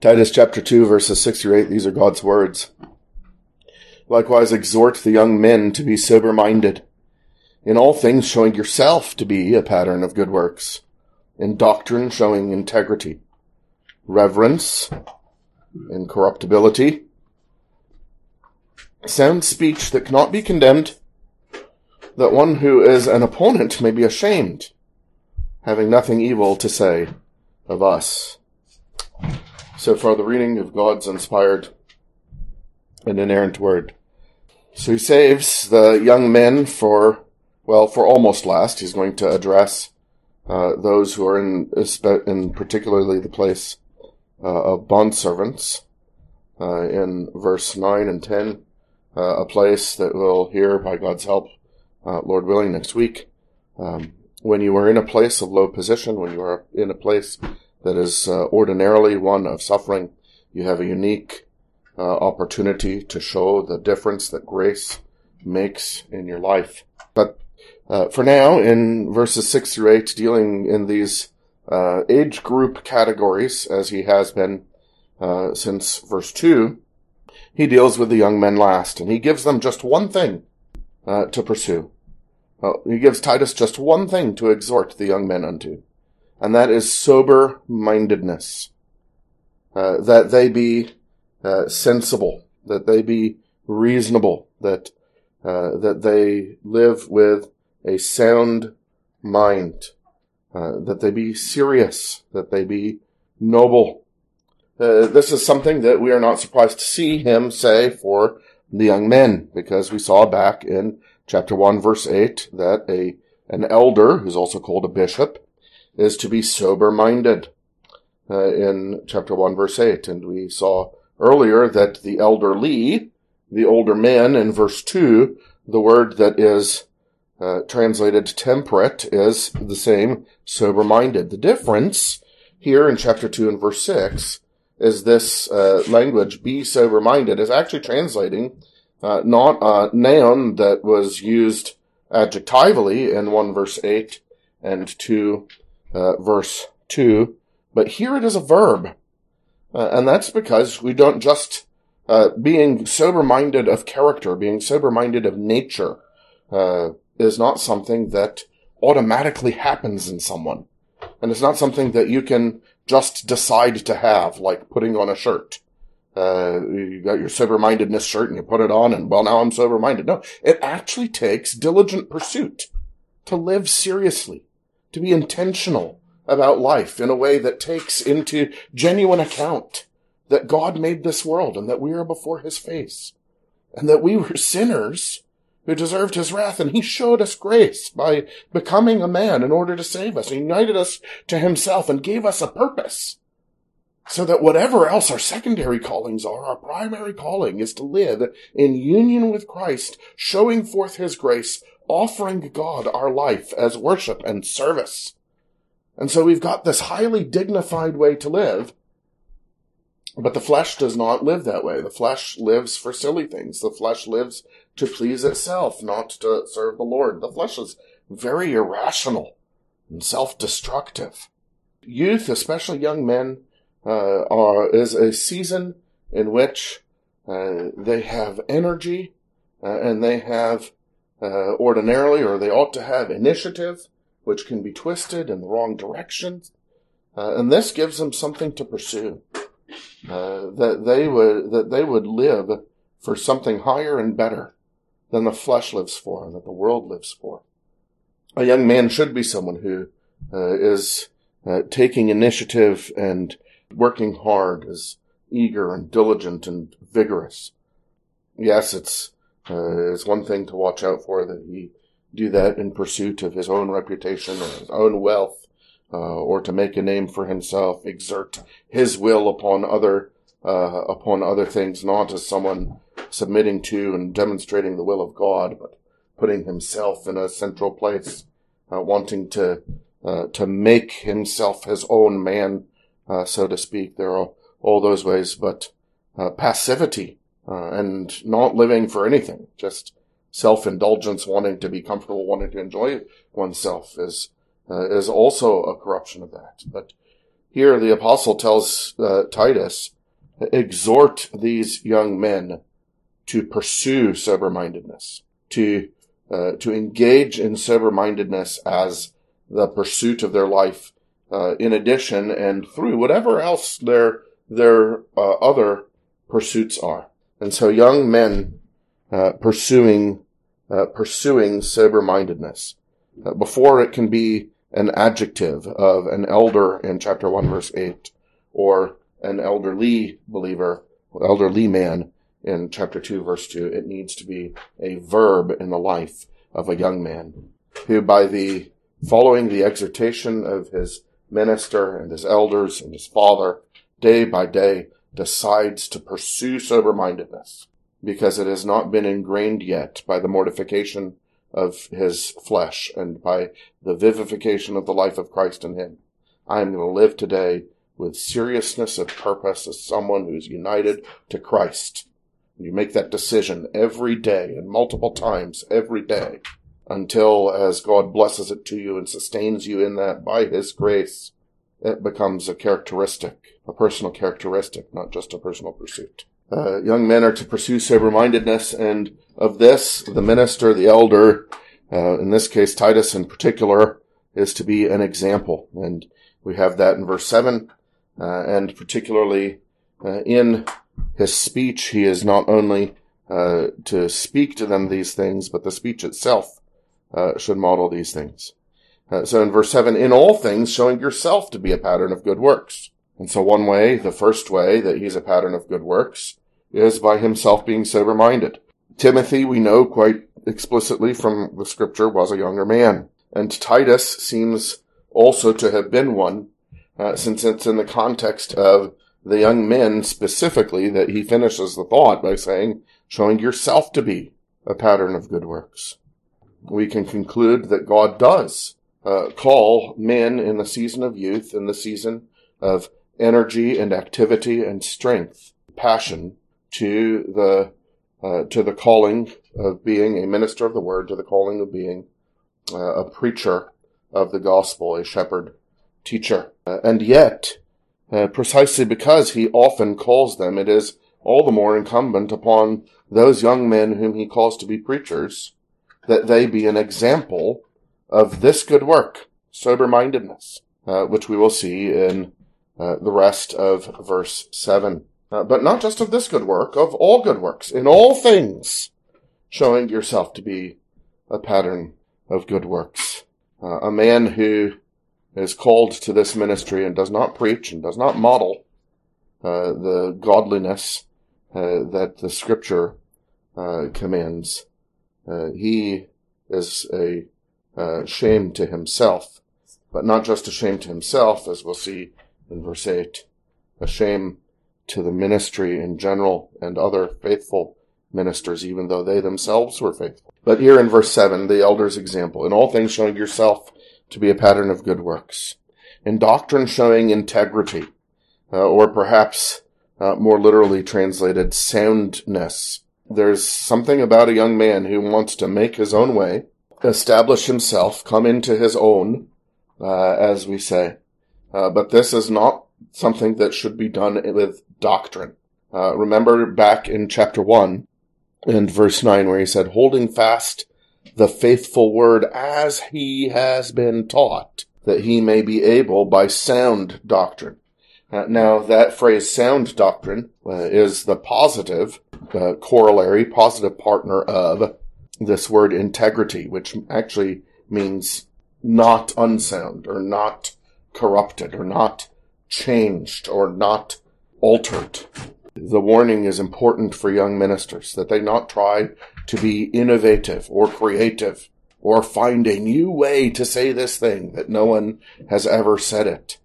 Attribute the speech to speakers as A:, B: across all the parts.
A: Titus chapter 2 verses 6 through 8, these are God's words. Likewise exhort the young men to be sober minded, in all things showing yourself to be a pattern of good works, in doctrine showing integrity, reverence, incorruptibility, sound speech that cannot be condemned, that one who is an opponent may be ashamed, having nothing evil to say of us. So far, the reading of God's inspired and inerrant word. So he saves the young men for, well, for almost last. He's going to address uh, those who are in, in particularly the place uh, of bondservants uh, in verse 9 and 10, uh, a place that we'll hear by God's help, uh, Lord willing, next week. Um, when you are in a place of low position, when you are in a place that is uh, ordinarily one of suffering, you have a unique uh, opportunity to show the difference that grace makes in your life. But uh, for now, in verses 6 through 8, dealing in these uh, age group categories, as he has been uh, since verse 2, he deals with the young men last, and he gives them just one thing uh, to pursue. he gives Titus just one thing to exhort the young men unto and that is sober mindedness. Uh, that they be uh, sensible, that they be reasonable, that uh, that they live with a sound mind, uh, that they be serious, that they be noble. Uh, this is something that we are not surprised to see him say for the young men, because we saw back in chapter one, verse eight, that a an elder, who's also called a bishop, is to be sober minded uh, in chapter 1, verse 8. And we saw earlier that the elderly, the older men, in verse 2, the word that is uh, translated temperate is the same, sober minded. The difference here in chapter 2 and verse 6 is this uh, language, be sober minded, is actually translating uh, not a noun that was used adjectivally in 1 verse 8 and 2 uh, verse 2, but here it is a verb. Uh, and that's because we don't just, uh, being sober minded of character, being sober minded of nature, uh, is not something that automatically happens in someone. And it's not something that you can just decide to have, like putting on a shirt. Uh, you got your sober mindedness shirt and you put it on and well, now I'm sober minded. No, it actually takes diligent pursuit to live seriously, to be intentional about life in a way that takes into genuine account that God made this world and that we are before his face and that we were sinners who deserved his wrath and he showed us grace by becoming a man in order to save us. He united us to himself and gave us a purpose so that whatever else our secondary callings are, our primary calling is to live in union with Christ, showing forth his grace offering God our life as worship and service. And so we've got this highly dignified way to live, but the flesh does not live that way. The flesh lives for silly things. The flesh lives to please itself, not to serve the Lord. The flesh is very irrational and self-destructive. Youth, especially young men, uh, are, is a season in which uh, they have energy uh, and they have uh, ordinarily, or they ought to have initiative, which can be twisted in the wrong direction. Uh, and this gives them something to pursue. Uh, that they would that they would live for something higher and better than the flesh lives for and that the world lives for. A young man should be someone who uh, is uh, taking initiative and working hard, is eager and diligent and vigorous. Yes, it's uh, it's one thing to watch out for that he do that in pursuit of his own reputation or his own wealth, uh, or to make a name for himself, exert his will upon other uh, upon other things, not as someone submitting to and demonstrating the will of God, but putting himself in a central place, uh, wanting to uh, to make himself his own man, uh, so to speak. There are all those ways, but passivity uh, and not living for anything, just self-indulgence, wanting to be comfortable, wanting to enjoy oneself is, uh, is also a corruption of that. But here the apostle tells uh, Titus, exhort these young men to pursue sober-mindedness, to uh, to engage in sober-mindedness as the pursuit of their life, uh, in addition and through whatever else their their uh, other pursuits are. And so, young men uh, pursuing uh, pursuing sober-mindedness before it can be an adjective of an elder in chapter 1 verse 8 or an elderly believer, elderly man in chapter 2 verse 2. It needs to be a verb in the life of a young man who by the following the exhortation of his minister and his elders and his father day by day decides to pursue sober mindedness because it has not been ingrained yet by the mortification of his flesh and by the vivification of the life of Christ in him. I am going to live today with seriousness of purpose as someone who's united to Christ. You make that decision every day and multiple times every day until as God blesses it to you and sustains you in that by his grace, it becomes a characteristic, a personal characteristic, not just a personal pursuit. Uh, young men are to pursue sober-mindedness, and of this, the minister, the elder, uh, in this case Titus in particular, is to be an example. And we have that in verse 7, uh, and particularly uh, in his speech, he is not only uh, to speak to them these things, but the speech itself uh, should model these things. So in verse 7, in all things showing yourself to be a pattern of good works. And so one way, the first way that he's a pattern of good works, is by himself being sober minded. Timothy, we know quite explicitly from the scripture, was a younger man. And Titus seems also to have been one, uh, since it's in the context of the young men specifically that he finishes the thought by saying, showing yourself to be a pattern of good works. We can conclude that God does uh, call men in the season of youth, in the season of energy and activity and strength, passion, to the uh, to the calling of being a minister of the word, to the calling of being uh, a preacher of the gospel, a shepherd teacher. Uh, and yet, uh, precisely because he often calls them, it is all the more incumbent upon those young men whom he calls to be preachers that they be an example of this good work, sober mindedness, uh, which we will see in uh, the rest of verse 7. Uh, but not just of this good work, of all good works, in all things, showing yourself to be a pattern of good works. Uh, a man who is called to this ministry and does not preach and does not model uh, the godliness uh, that the scripture commands, he is a shame to himself, but not just a shame to himself, as we'll see in verse 8, a shame to the ministry in general and other faithful ministers, even though they themselves were faithful. But here in verse 7, the elder's example, in all things showing yourself to be a pattern of good works. In doctrine showing integrity, uh, or perhaps uh, more literally translated, soundness. There's something about a young man who wants to make his own way, establish himself, come into his own, uh, as we say. Uh, but this is not something that should be done with doctrine. Uh, remember back in chapter 1 and verse 9 where he said, holding fast the faithful word as he has been taught, that he may be able by sound doctrine. Uh, now that phrase sound doctrine uh, is the positive uh, corollary, positive partner of this word integrity, which actually means not unsound or not corrupted or not changed or not altered. The warning is important for young ministers that they not try to be innovative or creative or find a new way to say this thing that no one has ever said it.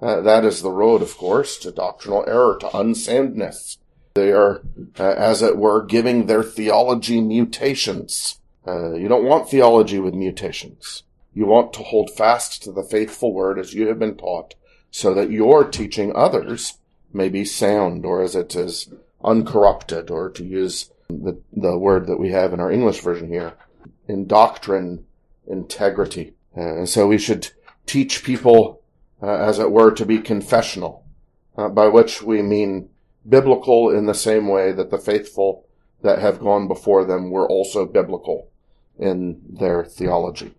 A: Uh, that is the road, of course, to doctrinal error, to unsoundness. They are, uh, as it were, giving their theology mutations. Uh, you don't want theology with mutations. You want to hold fast to the faithful word as you have been taught, so that your teaching others may be sound, or as it is uncorrupted, or to use the, the word that we have in our English version here, in doctrine, integrity. Uh, and so we should teach people uh, as it were, to be confessional, uh, by which we mean biblical in the same way that the faithful that have gone before them were also biblical in their theology.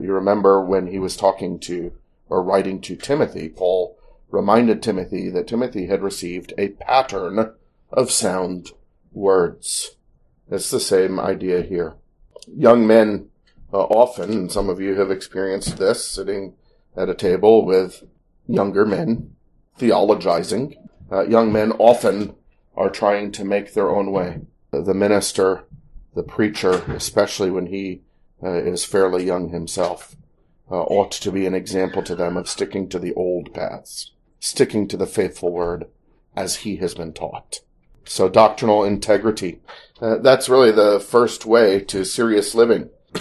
A: You remember when he was talking to or writing to Timothy, Paul reminded Timothy that Timothy had received a pattern of sound words. It's the same idea here. Young men uh, often, and some of you have experienced this, sitting at a table with younger men, theologizing. Uh, young men often are trying to make their own way. The minister, the preacher, especially when he uh, is fairly young himself, uh, ought to be an example to them of sticking to the old paths, sticking to the faithful word as he has been taught. So doctrinal integrity. Uh, that's really the first way to serious living.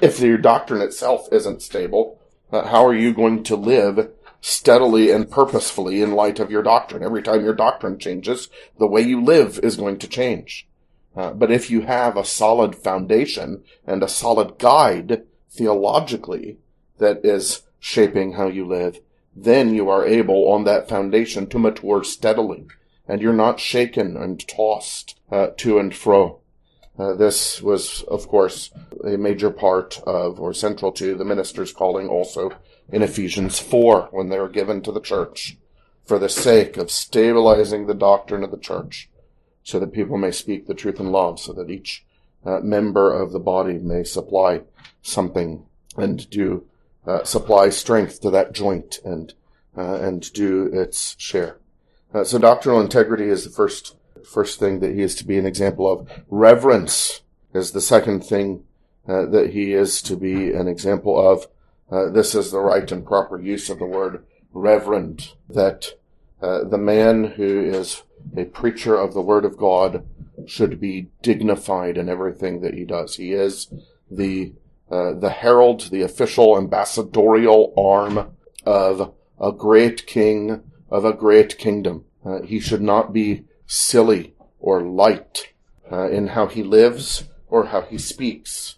A: if your doctrine itself isn't stable, uh, how are you going to live steadily and purposefully in light of your doctrine? Every time your doctrine changes, the way you live is going to change. Uh, but if you have a solid foundation and a solid guide theologically that is shaping how you live, then you are able on that foundation to mature steadily and you're not shaken and tossed uh, to and fro. Uh, this was, of course, a major part of, or central to, the minister's calling also in Ephesians 4 when they were given to the church for the sake of stabilizing the doctrine of the church so that people may speak the truth in love, so that each uh, member of the body may supply something and do uh, supply strength to that joint and uh, and do its share. Uh, so doctrinal integrity is the first first thing that he is to be an example of. Reverence is the second thing uh, that he is to be an example of. Uh, this is the right and proper use of the word reverend. That uh, the man who is a preacher of the word of God should be dignified in everything that he does. He is the uh, the herald, the official ambassadorial arm of a great king of a great kingdom. Uh, he should not be silly or light uh, in how he lives or how he speaks.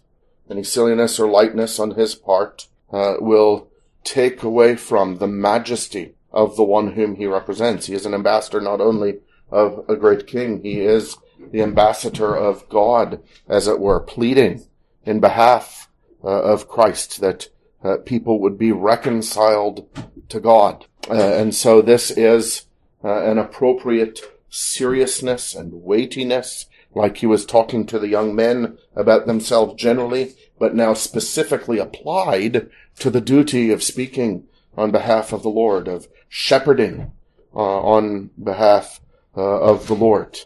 A: Any silliness or lightness on his part uh, will take away from the majesty of the one whom he represents. He is an ambassador not only of a great king, he is the ambassador of God, as it were, pleading in behalf uh, of Christ that uh, people would be reconciled to God. Uh, and so this is uh, an appropriate seriousness and weightiness, like he was talking to the young men about themselves generally, but now specifically applied to the duty of speaking on behalf of the Lord, of shepherding uh, on behalf uh, of the Lord.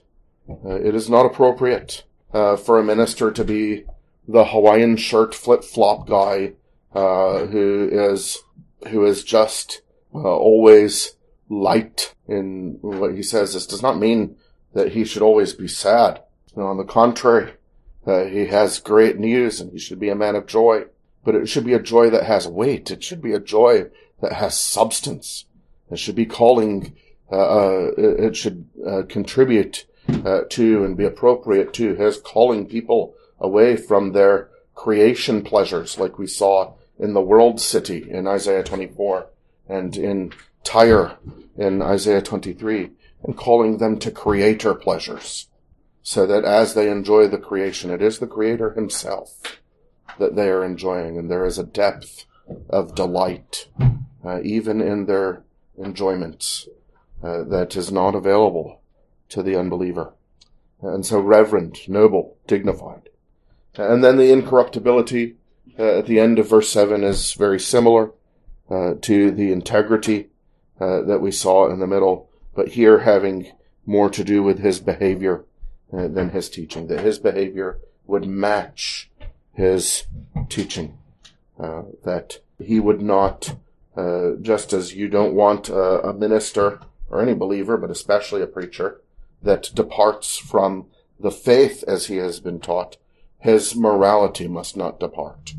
A: Uh, it is not appropriate uh, for a minister to be the Hawaiian shirt flip flop guy uh, who is who is just uh, always light in what he says. This does not mean that he should always be sad. on the contrary, uh, he has great news and he should be a man of joy. But it should be a joy that has weight. It should be a joy that has substance. It should be calling, uh, uh, it should uh, contribute to and be appropriate to his calling people away from their creation pleasures like we saw in the world city in Isaiah 24 and in Tyre in Isaiah 23 and calling them to creator pleasures so that as they enjoy the creation, it is the creator himself that they are enjoying and there is a depth of delight uh, even in their enjoyments uh, that is not available to the unbeliever. And so reverent, noble, dignified. And then the incorruptibility uh, at the end of verse 7 is very similar uh, to the integrity uh, that we saw in the middle, but here having more to do with his behavior than his teaching, that his behavior would match his teaching, uh, that he would not, uh, just as you don't want a, a minister or any believer, but especially a preacher, that departs from the faith as he has been taught, his morality must not depart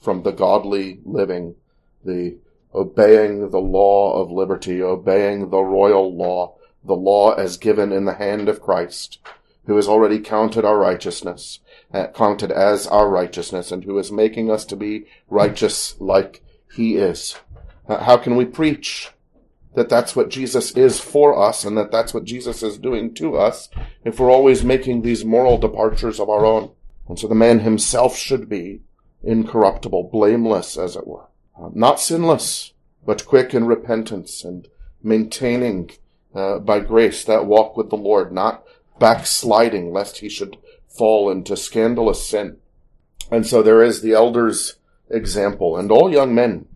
A: from the godly living, the obeying the law of liberty, obeying the royal law, the law as given in the hand of Christ, who has already counted our righteousness, uh, counted as our righteousness, and who is making us to be righteous like he is. Uh, how can we preach that that's what Jesus is for us and that that's what Jesus is doing to us if we're always making these moral departures of our own? And so the man himself should be incorruptible, blameless, as it were. Uh, not sinless, but quick in repentance and maintaining uh, by grace that walk with the Lord, not backsliding lest he should fall into scandalous sin. And so there is the elder's example, and all young men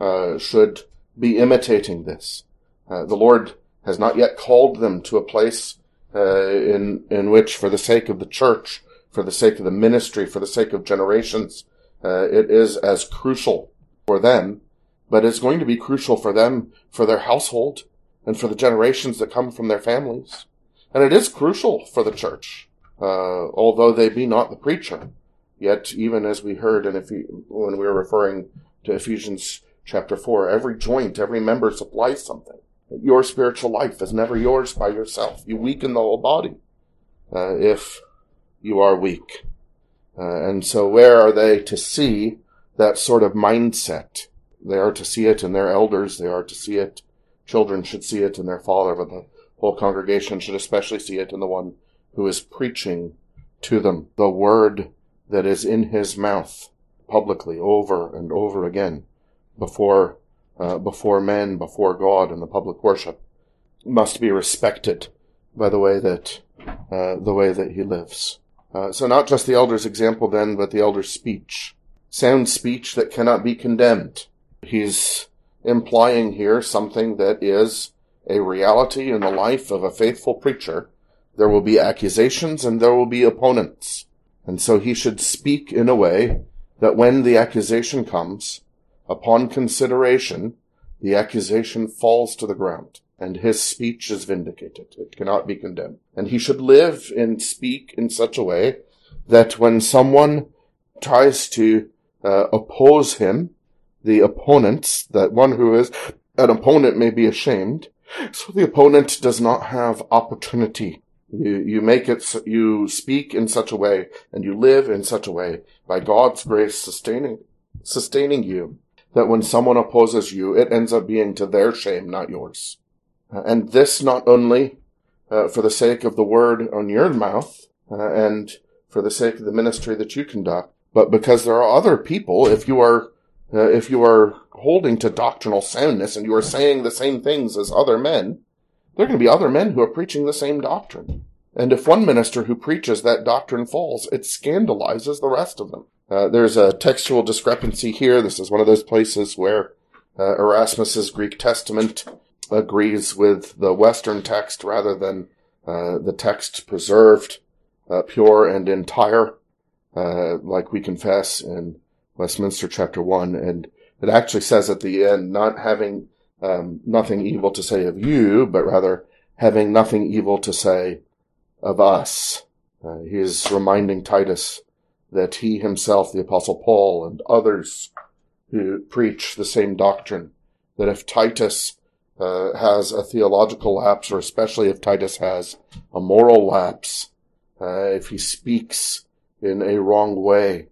A: uh, should be imitating this. Uh, the Lord has not yet called them to a place uh, in in which, for the sake of the church, for the sake of the ministry, for the sake of generations, uh, it is as crucial for them, but it's going to be crucial for them, for their household, and for the generations that come from their families. And it is crucial for the church, uh, although they be not the preacher. Yet, even as we heard in Ephes- when we were referring to Ephesians chapter 4, every joint, every member supplies something. Your spiritual life is never yours by yourself. You weaken the whole body uh, if you are weak. Uh, and so, where are they to see that sort of mindset? They are to see it in their elders. They are to see it. Children should see it in their father, but the whole congregation should especially see it in the one who is preaching to them the word that is in his mouth publicly over and over again before uh, before men, before God in the public worship must be respected by the way that uh, the way that he lives. Uh, so not just the elder's example then, but the elder's speech, sound speech that cannot be condemned. He's implying here something that is a reality in the life of a faithful preacher. There will be accusations and there will be opponents. And so he should speak in a way that when the accusation comes, upon consideration, the accusation falls to the ground and his speech is vindicated. It cannot be condemned. And he should live and speak in such a way that when someone tries to uh, oppose him, the opponents, that one who is an opponent may be ashamed, so the opponent does not have opportunity. You, you make it, you speak in such a way and you live in such a way by God's grace sustaining, sustaining you that when someone opposes you, it ends up being to their shame, not yours. Uh, and this not only uh, for the sake of the word on your mouth uh, and for the sake of the ministry that you conduct, but because there are other people, if you are uh, if you are holding to doctrinal soundness and you are saying the same things as other men, there are going to be other men who are preaching the same doctrine. And if one minister who preaches that doctrine falls, it scandalizes the rest of them. Uh, there's a textual discrepancy here. This is one of those places where uh, Erasmus's Greek Testament agrees with the Western text rather than uh, the text preserved, uh, pure and entire, uh, like we confess in Westminster chapter one. And it actually says at the end, not having um, nothing evil to say of you, but rather having nothing evil to say of us. Uh, he is reminding Titus that he himself, the apostle Paul and others who preach the same doctrine, that if Titus uh, has a theological lapse, or especially if Titus has a moral lapse, uh, if he speaks in a wrong way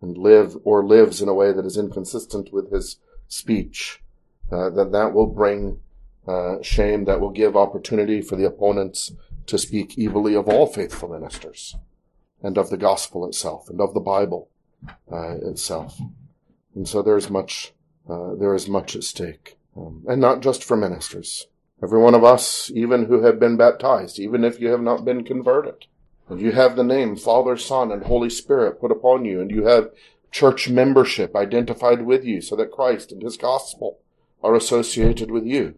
A: and live or lives in a way that is inconsistent with his speech, uh, then that will bring uh, shame. That will give opportunity for the opponents to speak evilly of all faithful ministers and of the gospel itself and of the Bible uh, itself. And so there is much, uh, there is much at stake. Um, and not just for ministers. Every one of us, even who have been baptized, even if you have not been converted, and you have the name Father, Son, and Holy Spirit put upon you, and you have church membership identified with you so that Christ and His gospel are associated with you.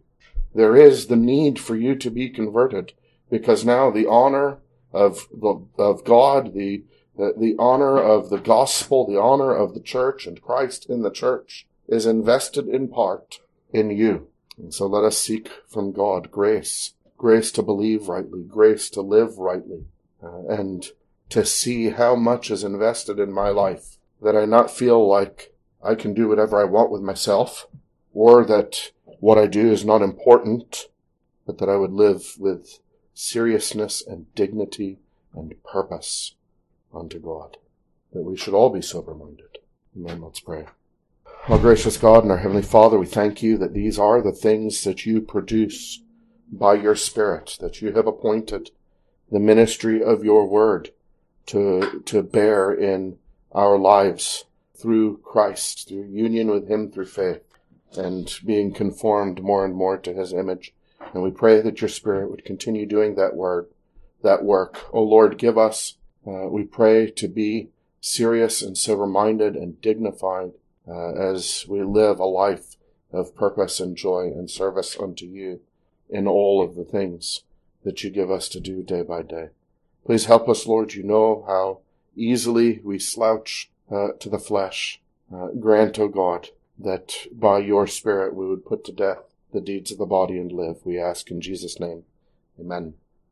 A: There is the need for you to be converted because now the honor of the, of God, the, the, the honor of the gospel, the honor of the church and Christ in the church is invested in part in you. And so let us seek from God grace, grace to believe rightly, grace to live rightly, uh, and to see how much is invested in my life that I not feel like I can do whatever I want with myself, or that what I do is not important, but that I would live with seriousness and dignity and purpose unto God. That we should all be sober minded. Then let's pray. Our gracious God and our Heavenly Father, we thank you that these are the things that you produce by your Spirit, that you have appointed the ministry of your word to, to bear in our lives through Christ, through union with Him through faith, and being conformed more and more to His image. And we pray that your Spirit would continue doing that word, that work. O Lord, give us, uh, we pray, to be serious and sober minded and dignified uh, as we live a life of purpose and joy and service unto you in all of the things that you give us to do day by day. Please help us, Lord. You know how easily we slouch uh, to the flesh. Uh, grant, O God, that by your Spirit we would put to death the deeds of the body and live. We ask in Jesus' name. Amen.